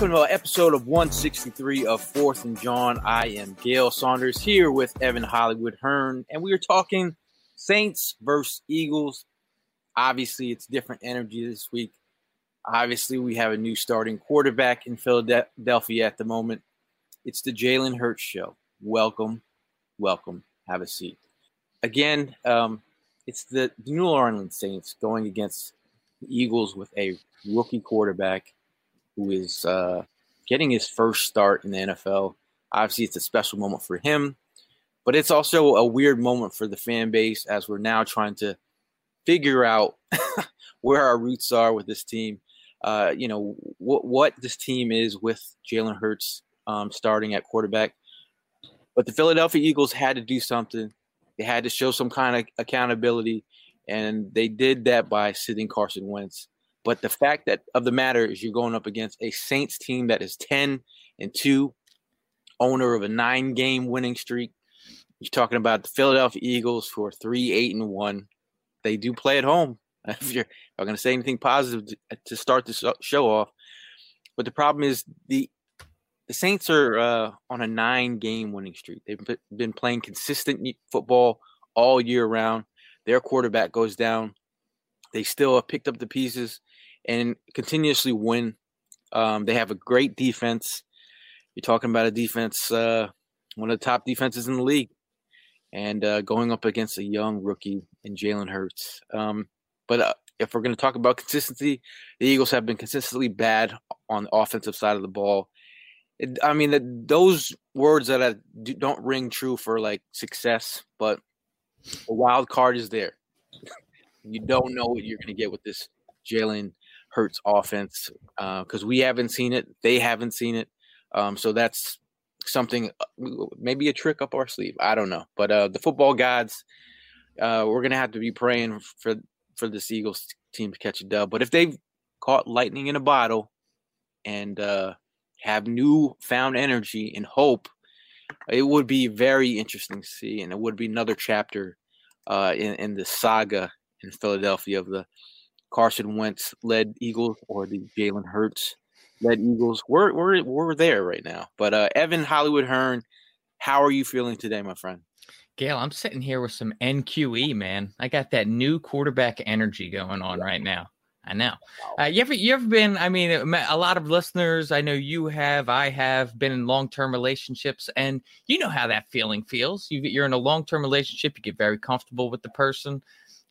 Welcome to episode of 163 of Fourth and John. I am Gail Saunders here with Evan Hollywood Hearn, and we are talking Saints versus Eagles. Obviously, it's different energy this week. Obviously, we have a new starting quarterback in Philadelphia at the moment. It's the Jalen Hurts show. Welcome, welcome. Have a seat. Again, um, it's the New Orleans Saints going against the Eagles with a rookie quarterback who is uh, getting his first start in the NFL. Obviously, it's a special moment for him, but it's also a weird moment for the fan base as we're now trying to figure out where our roots are with this team. Uh, you know what what this team is with Jalen Hurts um, starting at quarterback. But the Philadelphia Eagles had to do something. They had to show some kind of accountability, and they did that by sitting Carson Wentz. But the fact that of the matter is you're going up against a Saints team that is 10 and 2, owner of a nine game winning streak. You're talking about the Philadelphia Eagles who are 3 8 and 1. They do play at home. If you're going to say anything positive to, to start the show off, but the problem is the the Saints are uh, on a nine game winning streak. They've been playing consistent football all year round. Their quarterback goes down. They still have picked up the pieces and continuously win. Um, they have a great defense. You're talking about a defense, uh, one of the top defenses in the league, and uh, going up against a young rookie in Jalen Hurts. Um, but uh, if we're going to talk about consistency, the Eagles have been consistently bad on the offensive side of the ball. It, I mean, the, those words that I do, don't ring true for like success, but a wild card is there. you don't know what you're going to get with this Jalen Hurts offense because uh, we haven't seen it, they haven't seen it. Um, so that's something, uh, maybe a trick up our sleeve. I don't know, but uh, the football gods, uh, we're gonna have to be praying for for this Eagles team to catch a dub. But if they've caught lightning in a bottle and uh, have new found energy and hope, it would be very interesting to see, and it would be another chapter uh, in, in the saga in Philadelphia of the Carson Wentz led Eagles or the Jalen Hurts led Eagles. We're we're we're there right now. But uh, Evan Hollywood Hearn, how are you feeling today, my friend? Gail, I'm sitting here with some NQE, man. I got that new quarterback energy going on right now. I know. Uh, you ever you ever been? I mean, a lot of listeners, I know you have, I have been in long term relationships, and you know how that feeling feels. You, you're in a long term relationship, you get very comfortable with the person,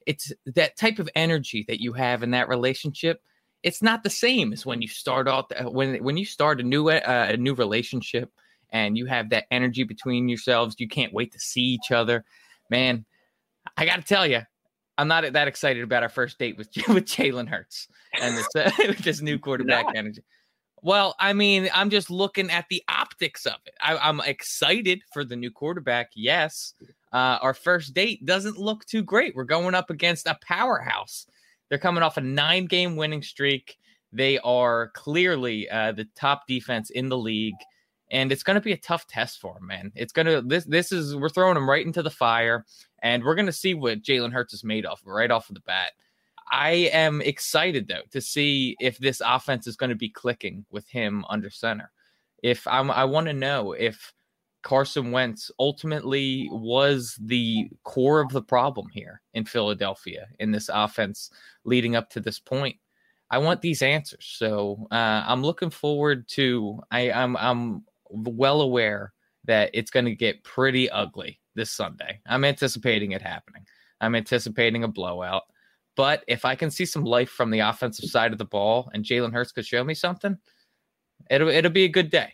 it's that type of energy that you have in that relationship it's not the same as when you start off uh, when when you start a new uh, a new relationship and you have that energy between yourselves you can't wait to see each other man i got to tell you I'm not that excited about our first date with with Jalen Hurts and this uh, with this new quarterback energy. Well, I mean, I'm just looking at the optics of it. I, am excited for the new quarterback. Yes, uh, our first date doesn't look too great. We're going up against a powerhouse. They're coming off a nine game winning streak. They are clearly uh, the top defense in the league, and it's going to be a tough test for them, man. It's going to this this is we're throwing them right into the fire, and we're going to see what Jalen Hurts is made of right off of the bat. I am excited though to see if this offense is going to be clicking with him under center. If I'm, I want to know if Carson Wentz ultimately was the core of the problem here in Philadelphia in this offense leading up to this point. I want these answers. So uh, I'm looking forward to. I, I'm I'm well aware that it's going to get pretty ugly this Sunday. I'm anticipating it happening. I'm anticipating a blowout. But if I can see some life from the offensive side of the ball and Jalen Hurts could show me something, it'll it'll be a good day.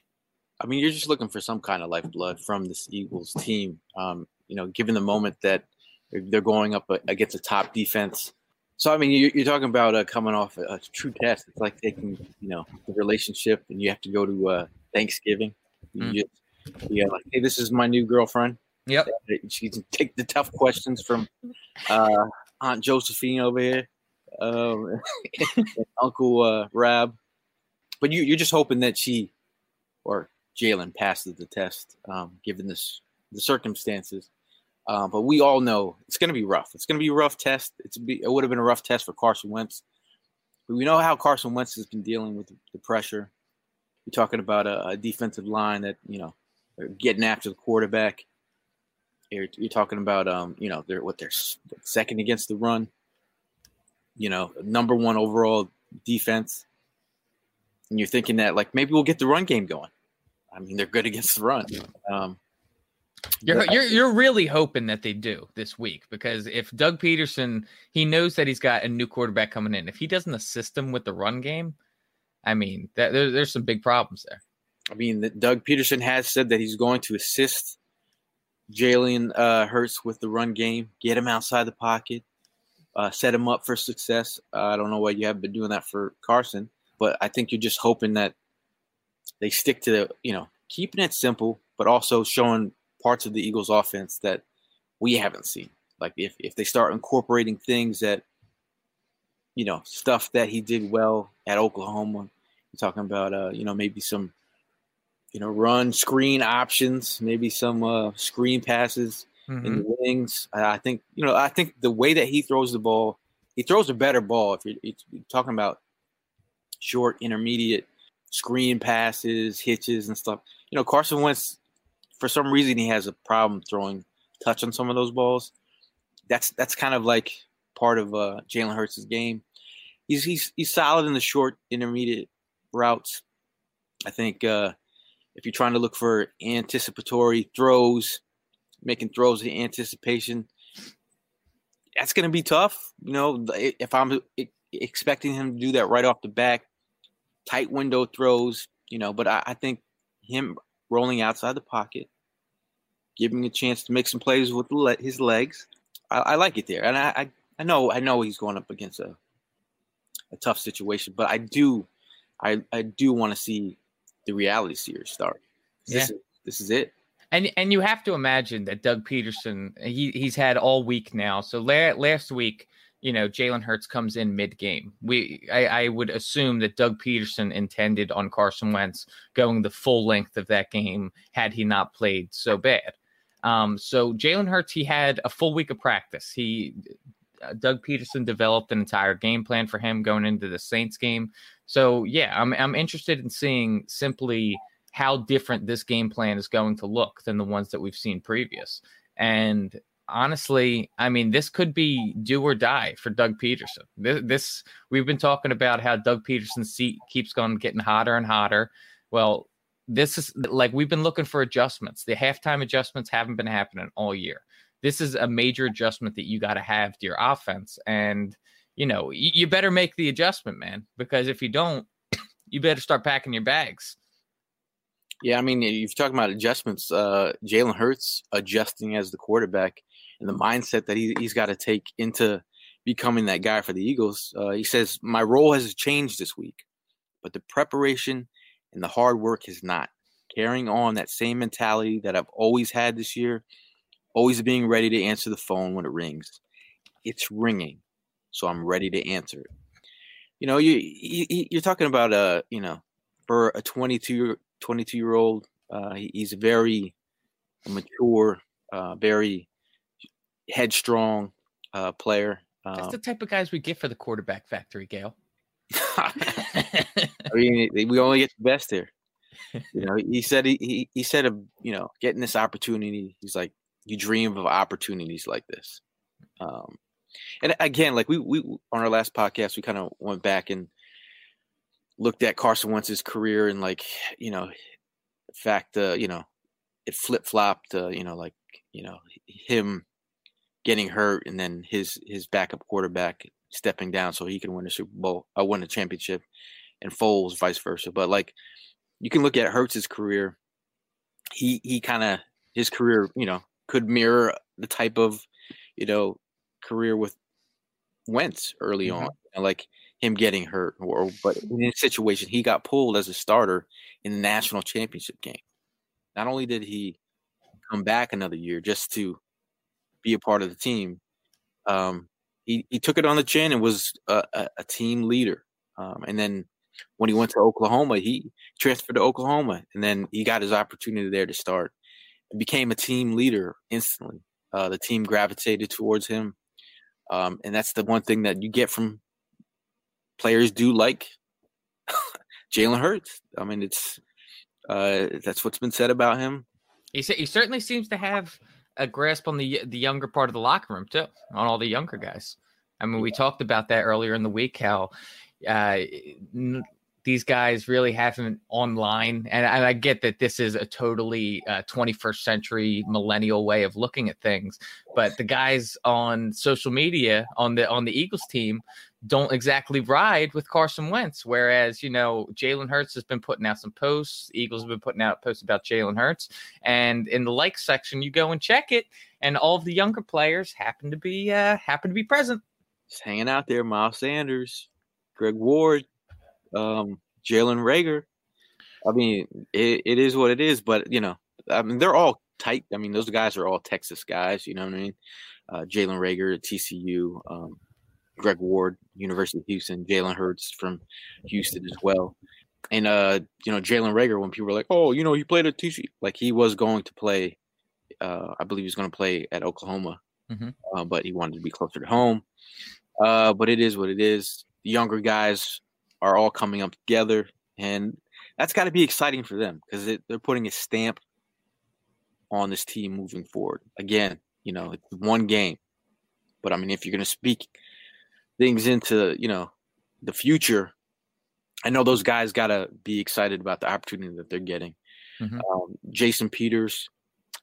I mean, you're just looking for some kind of lifeblood from this Eagles team. Um, you know, given the moment that they're going up against a top defense. So, I mean, you're, you're talking about uh, coming off a, true test. It's like taking, you know, the relationship and you have to go to uh, Thanksgiving. Mm. You just, like, hey, this is my new girlfriend. Yep. She can take the tough questions from uh, Aunt Josephine over here, um, Uncle uh, Rab. But you, you're just hoping that she or Jalen passes the test, um, given this the circumstances. Uh, but we all know it's going to be rough. It's going to be a rough test. It's be, it would have been a rough test for Carson Wentz. But we know how Carson Wentz has been dealing with the pressure. You're talking about a, a defensive line that you know getting after the quarterback. You're, you're talking about um, you know they're what they're second against the run. You know, number one overall defense, and you're thinking that like maybe we'll get the run game going. I mean, they're good against the run. Um, you're, you're you're really hoping that they do this week because if Doug Pederson, he knows that he's got a new quarterback coming in. If he doesn't assist him with the run game, I mean, that, there, there's some big problems there. I mean, Doug Pederson has said that he's going to assist Jalen uh, Hurts with the run game, get him outside the pocket, uh, set him up for success. Uh, I don't know why you haven't been doing that for Carson, but I think you're just hoping that they stick to the, you know, keeping it simple, but also showing parts of the Eagles offense that we haven't seen. Like if, if they start incorporating things that, you know, stuff that he did well at Oklahoma, you're talking about, uh, you know, maybe some – you know, run screen options, maybe some uh, screen passes mm-hmm. in the wings. I think you know, I think the way that he throws the ball, he throws a better ball. If you're, you're talking about short, intermediate screen passes, hitches, and stuff, you know, Carson Wentz, for some reason, he has a problem throwing touch on some of those balls. That's that's kind of like part of uh, Jalen Hurts' game. He's he's he's solid in the short, intermediate routes. I think uh, if you're trying to look for anticipatory throws, making throws in anticipation, that's going to be tough. You know, if I'm expecting him to do that right off the back, tight window throws, you know, but I, I think him rolling outside the pocket, giving a chance to make some plays with his legs, I, I like it there. And I, I, I know, I know he's going up against a, a tough situation, but I do, I, I do want to see the reality series start. Yeah. This, is, this is it. And and you have to imagine that Doug Pederson he he's had all week now. So la- last week, you know, Jalen Hurts comes in mid game. We I, I would assume that Doug Pederson intended on Carson Wentz going the full length of that game had he not played so bad. Um, so Jalen Hurts he had a full week of practice. He uh, Doug Pederson developed an entire game plan for him going into the Saints game. So yeah, I'm I'm interested in seeing simply how different this game plan is going to look than the ones that we've seen previous. And honestly, I mean, this could be do or die for Doug Pederson. This, this we've been talking about how Doug Pederson's seat keeps going getting hotter and hotter. Well, this is like we've been looking for adjustments. The halftime adjustments haven't been happening all year. This is a major adjustment that you got to have to your offense, and you know, you, you better make the adjustment, man, because if you don't, you better start packing your bags. Yeah, I mean, you've talking about adjustments. Uh, Jalen Hurts adjusting as the quarterback and the mindset that he, he's got to take into becoming that guy for the Eagles. Uh, he says, My role has changed this week, but the preparation and the hard work has not. Carrying on that same mentality that I've always had this year, always being ready to answer the phone when it rings. It's ringing, so I'm ready to answer it. You know, you, you you're talking about a you know for a 22 22 year old, uh, he's very mature, uh, very headstrong uh, player. That's um the type of guys we get for the quarterback factory, Gail. I mean, we only get the best here. You know, he said he, he he said of you know getting this opportunity. He's like, you dream of opportunities like this. Um, and again, like we we on our last podcast, we kind of went back and looked at Carson Wentz's career and like you know, fact, uh, you know, it flip flopped. Uh, you know, like you know him getting hurt and then his his backup quarterback stepping down so he can win a Super Bowl, I uh, win a championship, and Foles vice versa. But like you can look at Hurts's career. He he kind of his career, you know, could mirror the type of you know career with Wentz early mm-hmm. on, and like him getting hurt, or but in this situation he got pulled as a starter in the national championship game. Not only did he come back another year just to be a part of the team, um, he he took it on the chin and was a, a, a team leader. Um, and then when he went to Oklahoma, he transferred to Oklahoma, and then he got his opportunity there to start and became a team leader instantly. Uh, the team gravitated towards him, um, and that's the one thing that you get from players do like Jalen Hurts. I mean, it's uh, that's what's been said about him. He he certainly seems to have a grasp on the the younger part of the locker room too, on all the younger guys. I mean, we talked about that earlier in the week how uh, n- these guys really haven't online, and, and, I get that this is a totally uh, 21st century millennial way of looking at things, but the guys on social media on the on the Eagles team don't exactly ride with Carson Wentz. Whereas, you know, Jalen Hurts has been putting out some posts. Eagles have been putting out posts about Jalen Hurts. And in the like section, you go and check it, and all of the younger players happen to be uh happen to be present. Just hanging out there, Miles Sanders, Greg Ward, um, Jalen Reagor. I mean, it, it is what it is, but you know, I mean, they're all tight. I mean, those guys are all Texas guys. You know what I mean? Uh, Jalen Reagor, TCU, um, Greg Ward, University of Houston, Jalen Hurts from Houston as well. And uh, you know, Jalen Reagor, when people were like, "Oh, you know, he played at TCU," like he was going to play. Uh, I believe he was going to play at Oklahoma, mm-hmm. uh, but he wanted to be closer to home. Uh, but it is what it is. The younger guys are all coming up together, and that's got to be exciting for them because they're putting a stamp on this team moving forward. Again, you know, it's one game, but I mean, if you're going to speak things into you know the future, I know those guys got to be excited about the opportunity that they're getting. Mm-hmm. Um, Jason Peters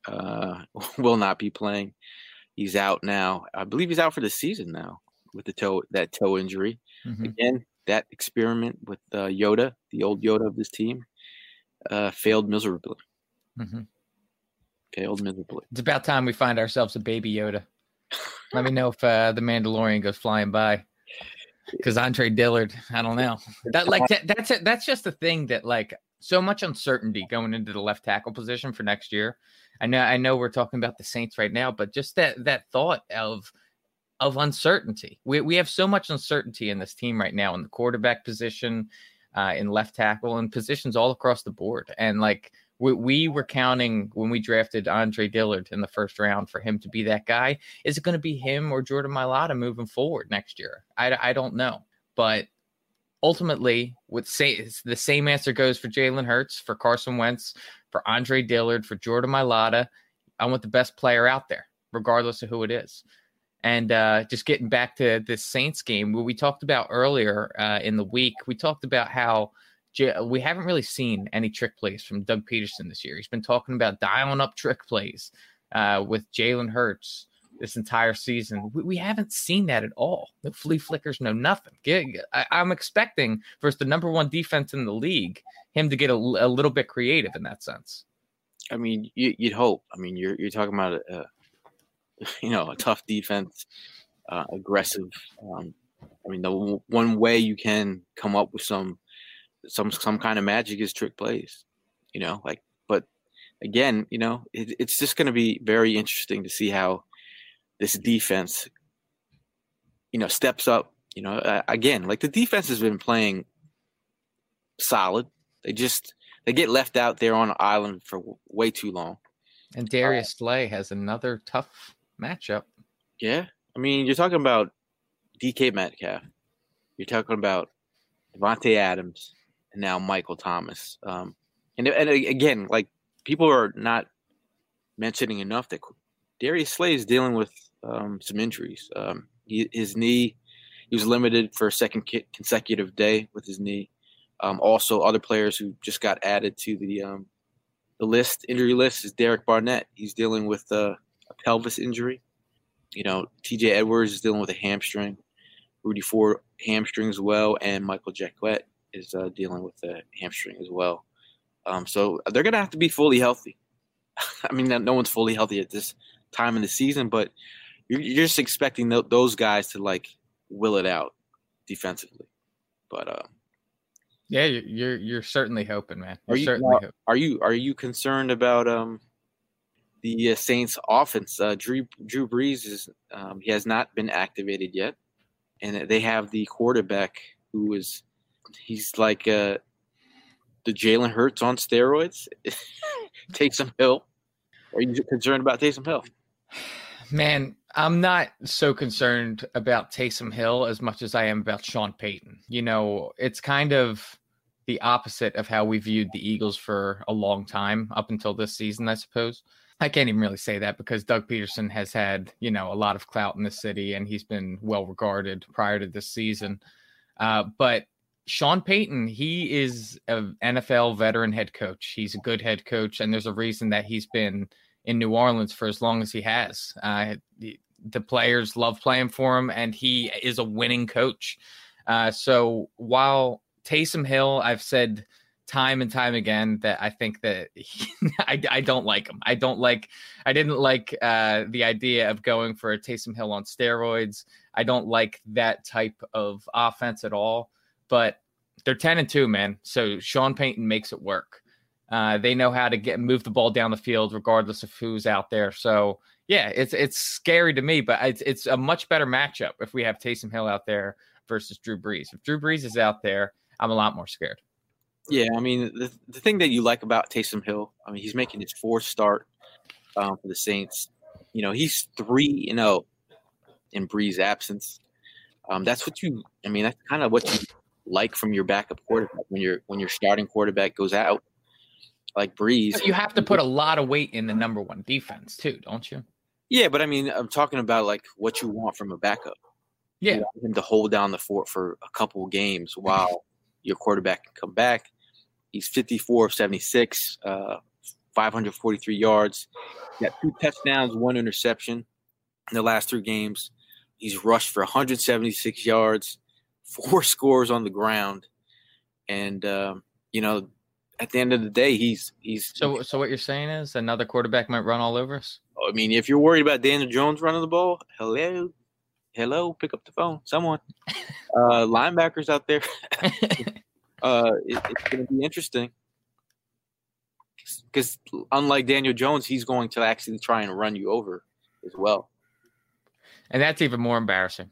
uh, will not be playing. He's out now. I believe he's out for the season now with the toe that toe injury. Mm-hmm. Again, that experiment with uh, Yoda, the old Yoda of this team, uh, failed miserably. Mm-hmm. Failed miserably. It's about time we find ourselves a baby Yoda. Let me know if uh, the Mandalorian goes flying by. Because Andre Dillard, I don't know. That like that, that's it. That's just the thing that like so much uncertainty going into the left tackle position for next year. I know I know we're talking about the Saints right now, but just that that thought of of uncertainty. We we have so much uncertainty in this team right now in the quarterback position, uh, in left tackle, and positions all across the board. And like we, we were counting when we drafted Andre Dillard in the first round for him to be that guy. Is it going to be him or Jordan Mailata moving forward next year? I, I don't know. But ultimately, with say the same answer goes for Jalen Hurts, for Carson Wentz, for Andre Dillard, for Jordan Mailata. I want the best player out there, regardless of who it is. And uh, just getting back to this Saints game, what we talked about earlier uh, in the week, we talked about how we haven't really seen any trick plays from Doug Pederson this year. He's been talking about dialing up trick plays uh, with Jalen Hurts this entire season. We, we, haven't seen that at all. No flea flickers, no nothing. Get, I, am expecting versus the number one defense in the league, him to get a, a little bit creative in that sense. I mean, you, would hope. I mean, you're you're talking about a, a, you know a tough defense uh, aggressive. Um, I mean, the one way you can come up with some some some kind of magic is trick plays. You know, like, but again, you know, it, it's just going to be very interesting to see how this defense, you know, steps up. You know, uh, again, like the defense has been playing solid. They just they get left out there on an island for w- way too long. And Darius uh, Slay has another tough matchup. Yeah, I mean, you're talking about DK Metcalf. You're talking about Davante Adams, and now Michael Thomas. Um, and and again, like people are not mentioning enough that Darius Slay is dealing with um, some injuries. Um, he, his knee, he was limited for a second consecutive day with his knee. Um, also, other players who just got added to the um, the list, injury list, is Derek Barnett. He's dealing with a pelvis injury. You know, T.J. Edwards is dealing with a hamstring. Rudy Ford hamstring as well, and Michael Jacquet is uh, dealing with a hamstring as well. Um, so they're gonna have to be fully healthy. I mean, no one's fully healthy at this time in the season, but you're, you're just expecting th- those guys to like will it out defensively. But uh, yeah, you're you're certainly hoping, man. You're are you certainly are, are, you are you concerned about um the uh, Saints offense? Uh, Drew Drew Brees is um, he has not been activated yet, and they have the quarterback who is he's like uh the Jalen Hurts on steroids. Taysom Hill. Are you concerned about Taysom Hill? Man, I'm not so concerned about Taysom Hill as much as I am about Sean Payton. You know, it's kind of the opposite of how we viewed the Eagles for a long time up until this season, I suppose. I can't even really say that because Doug Pederson has had, you know, a lot of clout in the city and he's been well regarded prior to this season. Uh, but Sean Payton, he is an NFL veteran head coach. He's a good head coach, and there's a reason that he's been in New Orleans for as long as he has. Uh, the, players love playing for him, and he is a winning coach. Uh, so while Taysom Hill, I've said time and time again that I think that he, I, I don't like him. I don't like. I didn't like uh, the idea of going for a Taysom Hill on steroids. I don't like that type of offense at all but they're 10 and 2, man. So Sean Payton makes it work. Uh, they know how to get move the ball down the field regardless of who's out there. So yeah, it's it's scary to me, but it's it's a much better matchup if we have Taysom Hill out there versus Drew Brees. If Drew Brees is out there, I'm a lot more scared. Yeah, I mean the the thing that you like about Taysom Hill, I mean he's making his fourth start um, for the Saints. You know he's three you know in Brees' absence. Um, that's what you. I mean that's kind of what you like from your backup quarterback when your when your starting quarterback goes out, like Brees. You have to put a lot of weight in the number one defense too, don't you? Yeah, but I mean, I'm talking about like what you want from a backup. Yeah, him to hold down the fort for a couple games while your quarterback can come back. He's 54 of 76, uh, 543 yards. got two touchdowns, one interception in the last three games. He's rushed for 176 yards, four scores on the ground, and um, you know, at the end of the day, he's he's. So, so what you're saying is another quarterback might run all over us. I mean, if you're worried about Daniel Jones running the ball, hello, hello, pick up the phone, someone. uh, linebackers out there. uh, it, it's going to be interesting because unlike Daniel Jones, he's going to actually try and run you over as well. And that's even more embarrassing.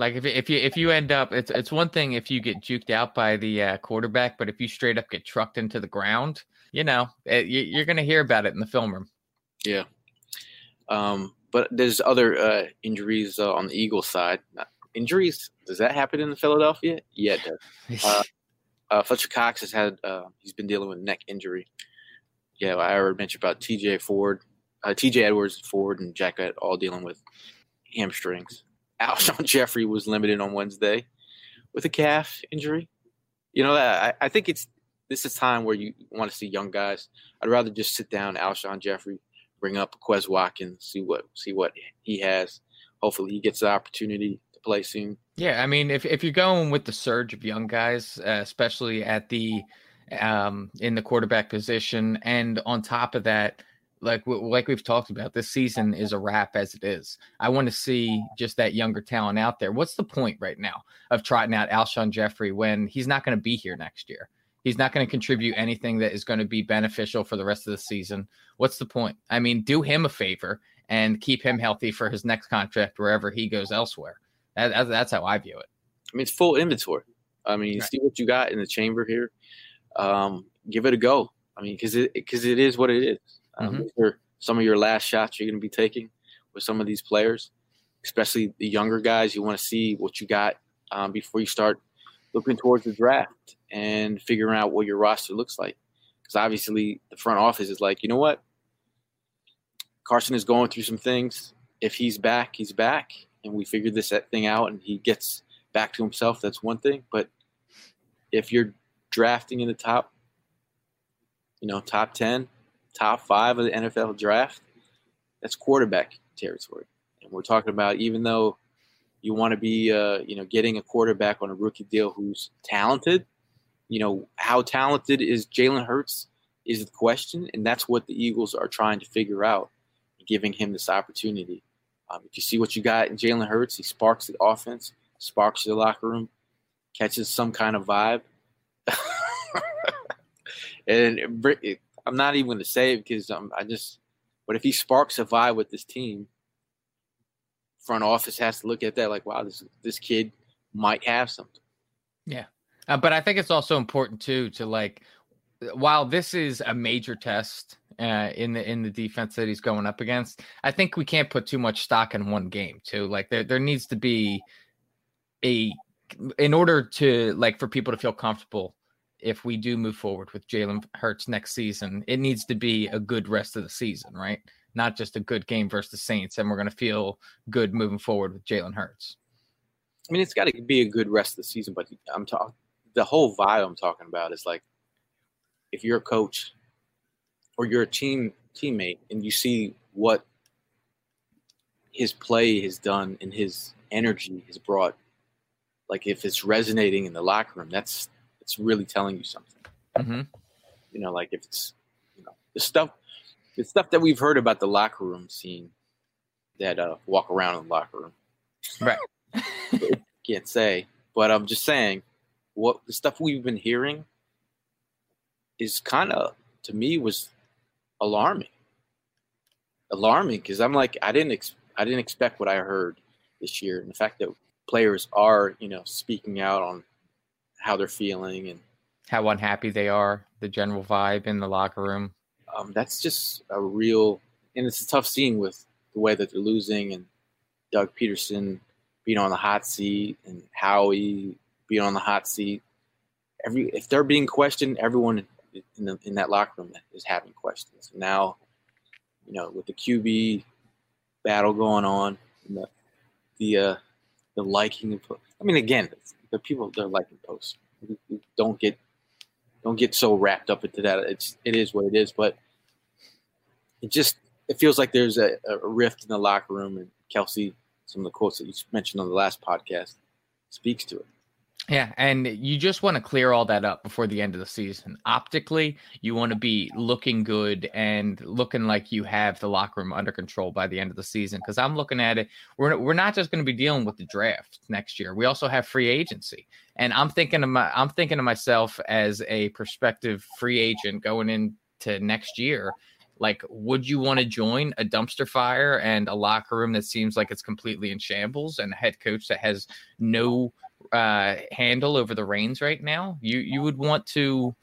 Like if if you if you end up, it's it's one thing if you get juked out by the uh, quarterback, but if you straight up get trucked into the ground, you know it, you, are going to hear about it in the film room. Yeah, um, but there's other uh, injuries uh, on the Eagles side. Injuries does that happen in Philadelphia? Yeah, it does. Uh, uh, Fletcher Cox has had uh, he's been dealing with neck injury. Yeah, I already mentioned about T.J. Ford, T.J. Edwards, Ford, and Jack all dealing with hamstrings. Alshon Jeffery was limited on Wednesday with a calf injury. You know, I, I think it's this is time where you want to see young guys. I'd rather just sit down Alshon Jeffery, bring up Quez Watkins, see what see what he has. Hopefully, he gets the opportunity to play soon. Yeah, I mean, if if you're going with the surge of young guys, uh, especially at the um, in the quarterback position, and on top of that, Like like we've talked about, this season is a wrap as it is. I want to see just that younger talent out there. What's the point right now of trotting out Alshon Jeffery when he's not going to be here next year? He's not going to contribute anything that is going to be beneficial for the rest of the season. What's the point? I mean, do him a favor and keep him healthy for his next contract wherever he goes elsewhere. That, that's how I view it. I mean, it's full inventory. I mean, right. see what you got in the chamber here. Um, give it a go. I mean, because it because it is what it is. Um, mm-hmm. some of your last shots you're going to be taking with some of these players, especially the younger guys. You want to see what you got um, before you start looking towards the draft and figuring out what your roster looks like. Because obviously, the front office is like, you know what, Carson is going through some things. If he's back, he's back, and we figured this thing out, and he gets back to himself. That's one thing. But if you're drafting in the top, you know, top ten, top five of the NFL draft, that's quarterback territory. And we're talking about even though you want to be, uh, you know, getting a quarterback on a rookie deal who's talented. You know, how talented is Jalen Hurts is the question, and that's what the Eagles are trying to figure out, giving him this opportunity. Um, if you see what you got in Jalen Hurts, he sparks the offense, sparks the locker room, catches some kind of vibe. and it, it, I'm not even going to say it because um, I just, but if he sparks a vibe with this team, front office has to look at that like, wow, this this kid might have something. Yeah, uh, but I think it's also important too to like, while this is a major test uh, in the in the defense that he's going up against, I think we can't put too much stock in one game too. Like there there needs to be a in order to like for people to feel comfortable if we do move forward with Jalen Hurts next season, it needs to be a good rest of the season, right? Not just a good game versus the Saints, and we're going to feel good moving forward with Jalen Hurts. I mean, it's got to be a good rest of the season, but I'm talking the whole vibe I'm talking about is like if you're a coach or you're a team teammate and you see what his play has done and his energy has brought like if it's resonating in the locker room that's it's really telling you something. Mm-hmm. You know, like if it's you know the stuff the stuff that we've heard about the locker room scene that uh, walk around in the locker room. Right. can't say, but I'm just saying what the stuff we've been hearing is kind of to me was alarming. Alarming because I'm like I didn't ex- I didn't expect what I heard this year, and the fact that players are you know speaking out on how they're feeling and how unhappy they are, the general vibe in the locker room. Um, that's just a real, and it's a tough scene with the way that they're losing and Doug Pederson being on the hot seat and Howie being on the hot seat. Every if they're being questioned, everyone in the, in that locker room is having questions. Now, you know, with the QB battle going on, and the the uh, the liking. I mean, again, the people they're liking posts. Don't get don't get so wrapped up into that. It's it is what it is, but it just it feels like there's a, a rift in the locker room, and Kelce, some of the quotes that you mentioned on the last podcast, speaks to it. Yeah, and you just want to clear all that up before the end of the season. Optically, you want to be looking good and looking like you have the locker room under control by the end of the season. Because I'm looking at it, we're we're not just going to be dealing with the draft next year. We also have free agency, and I'm thinking of my I'm thinking of myself as a prospective free agent going into next year. Like, would you want to join a dumpster fire and a locker room that seems like it's completely in shambles and a head coach that has no uh, handle over the reins right now, you you would want to,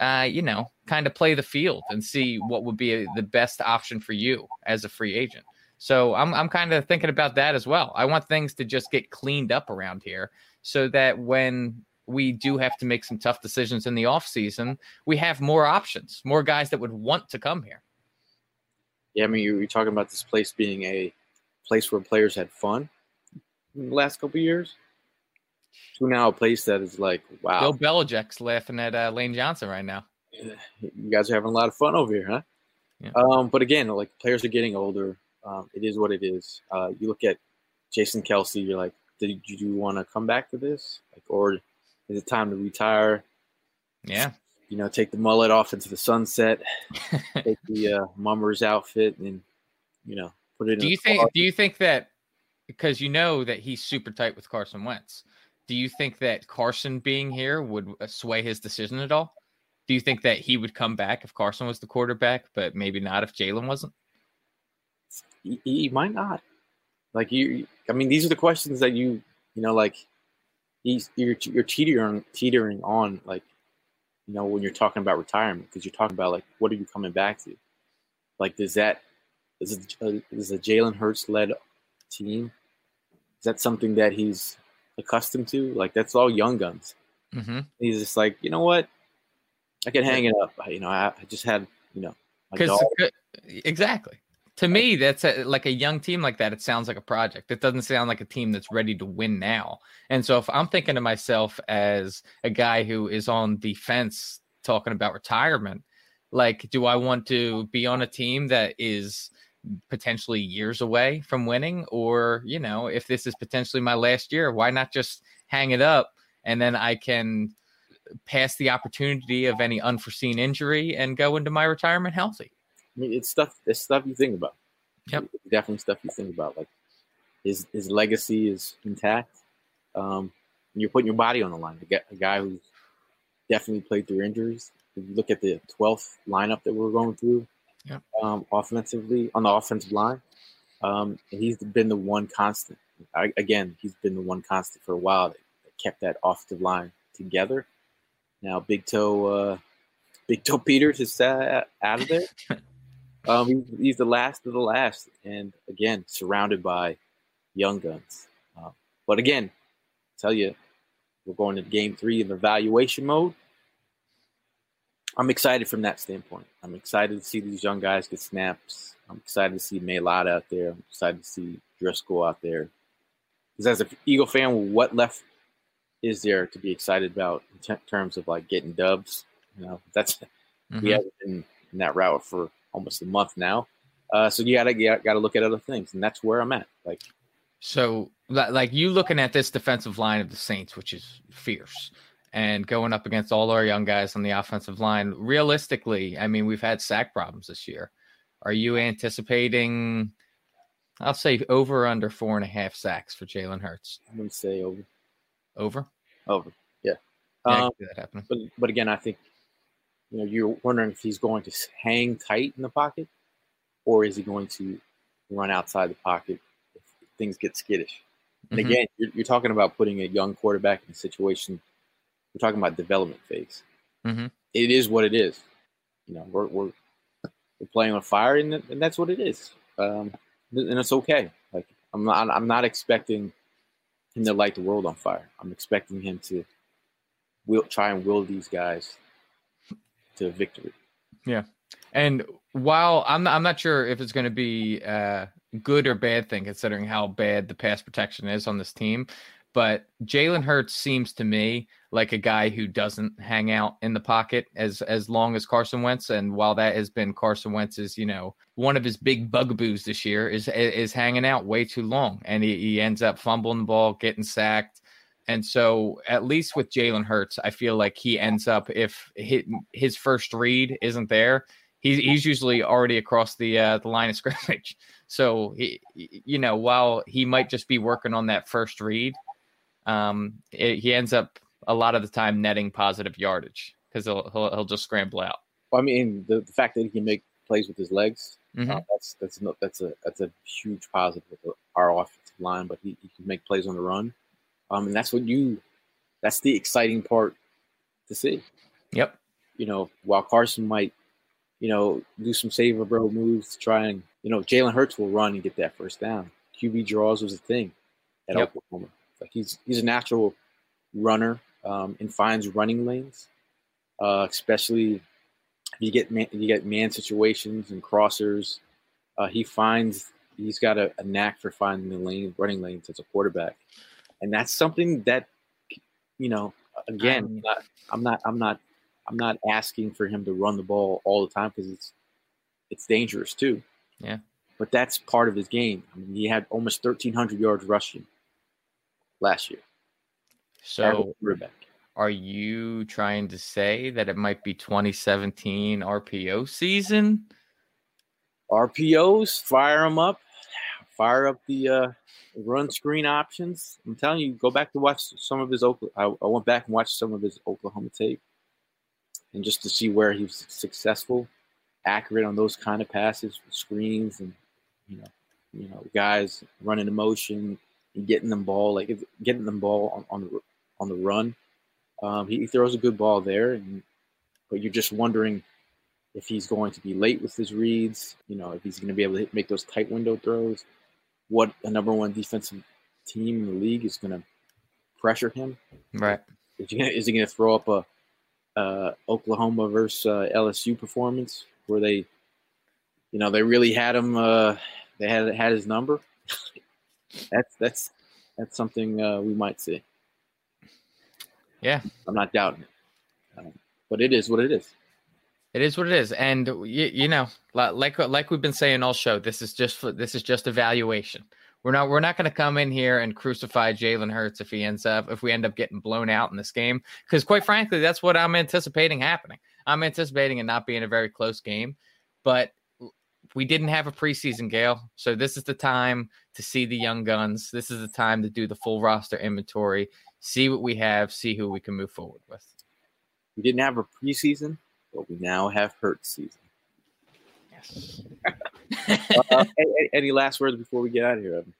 uh, you know, kind of play the field and see what would be a, the best option for you as a free agent. So I'm I'm kind of thinking about that as well. I want things to just get cleaned up around here so that when we do have to make some tough decisions in the off season, we have more options, more guys that would want to come here. Yeah, I mean, you're, talking about this place being a place where players had fun in the last couple years to now a place that is like, wow. Bill Belichick's laughing at uh, Lane Johnson right now. You guys are having a lot of fun over here, huh? Yeah. Um, but again, like players are getting older. Um, it is what it is. Uh, you look at Jason Kelce, you're like, did you want to come back to this? Like, or is it time to retire? Yeah. you know, take the mullet off into the sunset, take the uh, mummer's outfit, and you know, put it. Do you think? Do you think that because you know that he's super tight with Carson Wentz? Do you think that Carson being here would uh, sway his decision at all? Do you think that he would come back if Carson was the quarterback, but maybe not if Jalen wasn't? He, he might not. Like you, I mean, these are the questions that you, you know, like he's you're you're teetering teetering on like, you know, when you're talking about retirement because you're talking about like what are you coming back to? Like, does that is it uh, is a Jalen Hurts led team? Is that something that he's accustomed to? Like that's all young guns. Mm-hmm. He's just like, you know what? I can hang it up. You know, I, I just had, you know, because exactly to me that's a, like a young team like that. It sounds like a project. It doesn't sound like a team that's ready to win now. And so if I'm thinking to myself as a guy who is on the fence talking about retirement, like, do I want to be on a team that is potentially years away from winning or you know if this is potentially my last year why not just hang it up and then i can pass the opportunity of any unforeseen injury and go into my retirement healthy. I mean it's stuff it's stuff you think about. Yep. It's definitely stuff you think about like his his legacy is intact um and you're putting your body on the line. To get a guy who's definitely played through injuries. If you look at the 12th lineup that we're going through yeah. um, offensively on the offensive line. Um, and he's been the one constant. I, again, he's been the one constant for a while that, that kept that offensive line together. Now, Big Toe, uh, Big Toe Peters is uh, out of there. um, he, he's the last of the last, and again, surrounded by young guns. Uh, but again, I tell you, we're going to game three in evaluation mode. I'm excited from that standpoint. I'm excited to see these young guys get snaps. I'm excited to see Mailata out there. I'm excited to see Driscoll out there. Because as an Eagle fan, what left is there to be excited about in t- terms of like getting dubs? You know, that's mm-hmm. we haven't been in that route for almost a month now. Uh, so you gotta got to look at other things, and that's where I'm at. Like, so like you looking at this defensive line of the Saints, which is fierce and going up against all our young guys on the offensive line. Realistically, I mean, we've had sack problems this year. Are you anticipating? I'll say over under four and a half sacks for Jalen Hurts. I'm gonna say over. Over. Over. Yeah. yeah um, that happening. But but again, I think you know you're wondering if he's going to hang tight in the pocket, or is he going to run outside the pocket if things get skittish. And mm-hmm. again, you're, you're talking about putting a young quarterback in a situation we're talking about development phase. Mm-hmm. It is what it is. You know, we're we're, we're playing on fire, and, and that's what it is. Um, and it's okay. Like I'm not I'm not expecting him to light the world on fire. I'm expecting him to will try and will these guys to victory. Yeah. And while I'm not, I'm not sure if it's going to be a good or bad thing, considering how bad the pass protection is on this team, but Jalen Hurts seems to me like a guy who doesn't hang out in the pocket as as long as Carson Wentz. And while that has been Carson Wentz's, you know, one of his big bugaboos this year is is hanging out way too long, and he, he ends up fumbling the ball, getting sacked. And so, at least with Jalen Hurts, I feel like he ends up if his first read isn't there, he's he's usually already across the uh, the line of scrimmage. So he, you know, while he might just be working on that first read, um, it, he ends up a lot of the time netting positive yardage because he'll, he'll, he'll just scramble out. Well, I mean, the, the fact that he can make plays with his legs mm-hmm. uh, that's that's no, that's a that's a huge positive with our offensive line. But he, he can make plays on the run, um, and that's what you that's the exciting part to see. Yep. You know, while Carson might, you know, do some saver bro moves to try and you know Jalen Hurts will run and get that first down. QB draws was a thing at yep. Oklahoma. Like he's he's a natural runner um, and finds running lanes, uh, especially if you get man, you get man situations and crossers. Uh, he finds he's got a, a, knack for finding the lane, running lanes as a quarterback, and that's something that you know. Again, I'm not, I'm not, I'm not, I'm not asking for him to run the ball all the time because it's it's dangerous too. Yeah, but that's part of his game. I mean, he had almost 1,300 yards rushing last year. So Are you trying to say that it might be 2017 RPO season? RPOs, fire them up, fire up the uh, run screen options. I'm telling you, go back to watch some of his Oklahoma. I, I went back and watched some of his Oklahoma tape, and just to see where he was successful, accurate on those kind of passes, screens, and you know, you know, guys running in motion and getting them ball, like getting them ball on, on the on the run. Um, he, he throws a good ball there, and but you're just wondering if he's going to be late with his reads. You know, if he's going to be able to hit, make those tight window throws. What a number one defensive team in the league is going to pressure him. Right. Is he gonna, is he going to throw up a uh, Oklahoma versus uh, LSU performance where they, you know, they really had him. Uh, they had had his number. that's that's that's something uh, we might see. Yeah, I'm not doubting it, um, but it is what it is. It is what it is, and you, you know, like like we've been saying all show, this is just this is just evaluation. We're not we're not going to come in here and crucify Jalen Hurts if he ends up if we end up getting blown out in this game because quite frankly, that's what I'm anticipating happening. I'm anticipating it not being a very close game, but we didn't have a preseason, Gail. So this is the time to see the young guns. This is the time to do the full roster inventory, see what we have, see who we can move forward with. We didn't have a preseason, but we now have Hurt season. Yes. uh, any, any, last words before we get out of here, Evan?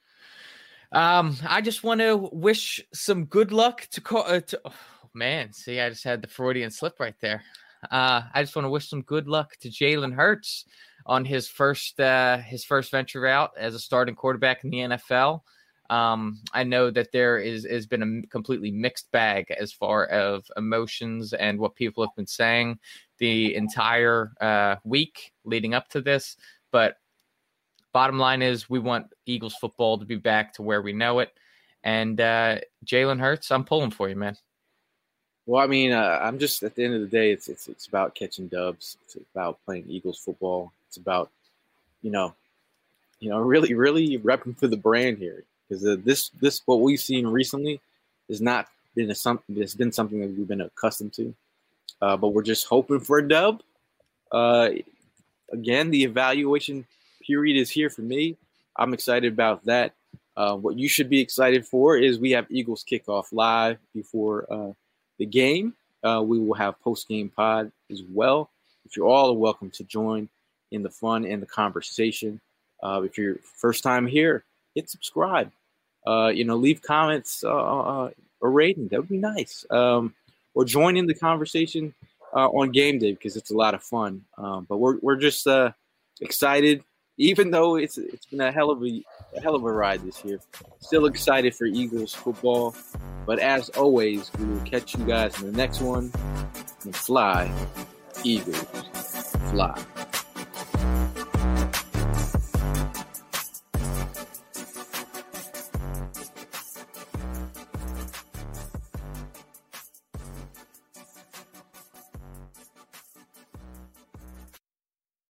Um, I just want to wish some good luck to, co- uh, to oh, man. See, I just had the Freudian slip right there. Uh, I just want to wish some good luck to Jalen Hurts on his first uh, his first venture out as a starting quarterback in the NFL. Um, I know that there is has been a completely mixed bag as far of emotions and what people have been saying the entire uh, week leading up to this. But bottom line is, we want Eagles football to be back to where we know it. And uh, Jalen Hurts, I'm pulling for you, man. Well, I mean, uh, I'm just at the end of the day, it's it's it's about catching dubs. It's about playing Eagles football. It's about, you know, you know, really, really repping for the brand here because this this what we've seen recently has not been a something. It's been something that we've been accustomed to, uh, but we're just hoping for a dub. Uh, again, the evaluation period is here for me. I'm excited about that. Uh, what you should be excited for is we have Eagles kickoff live before uh, the game. Uh, we will have post game pod as well. If you're all welcome to join in the fun and the conversation. Uh, if you're first time here, hit subscribe. Uh, you know, leave comments uh, uh or rating. That would be nice. Um, or join in the conversation uh, on game day because it's a lot of fun. Um, but we're we're just uh, excited, even though it's it's been a hell of a, a hell of a ride this year. Still excited for Eagles football. But as always, we will catch you guys in the next one. And fly, Eagles, fly.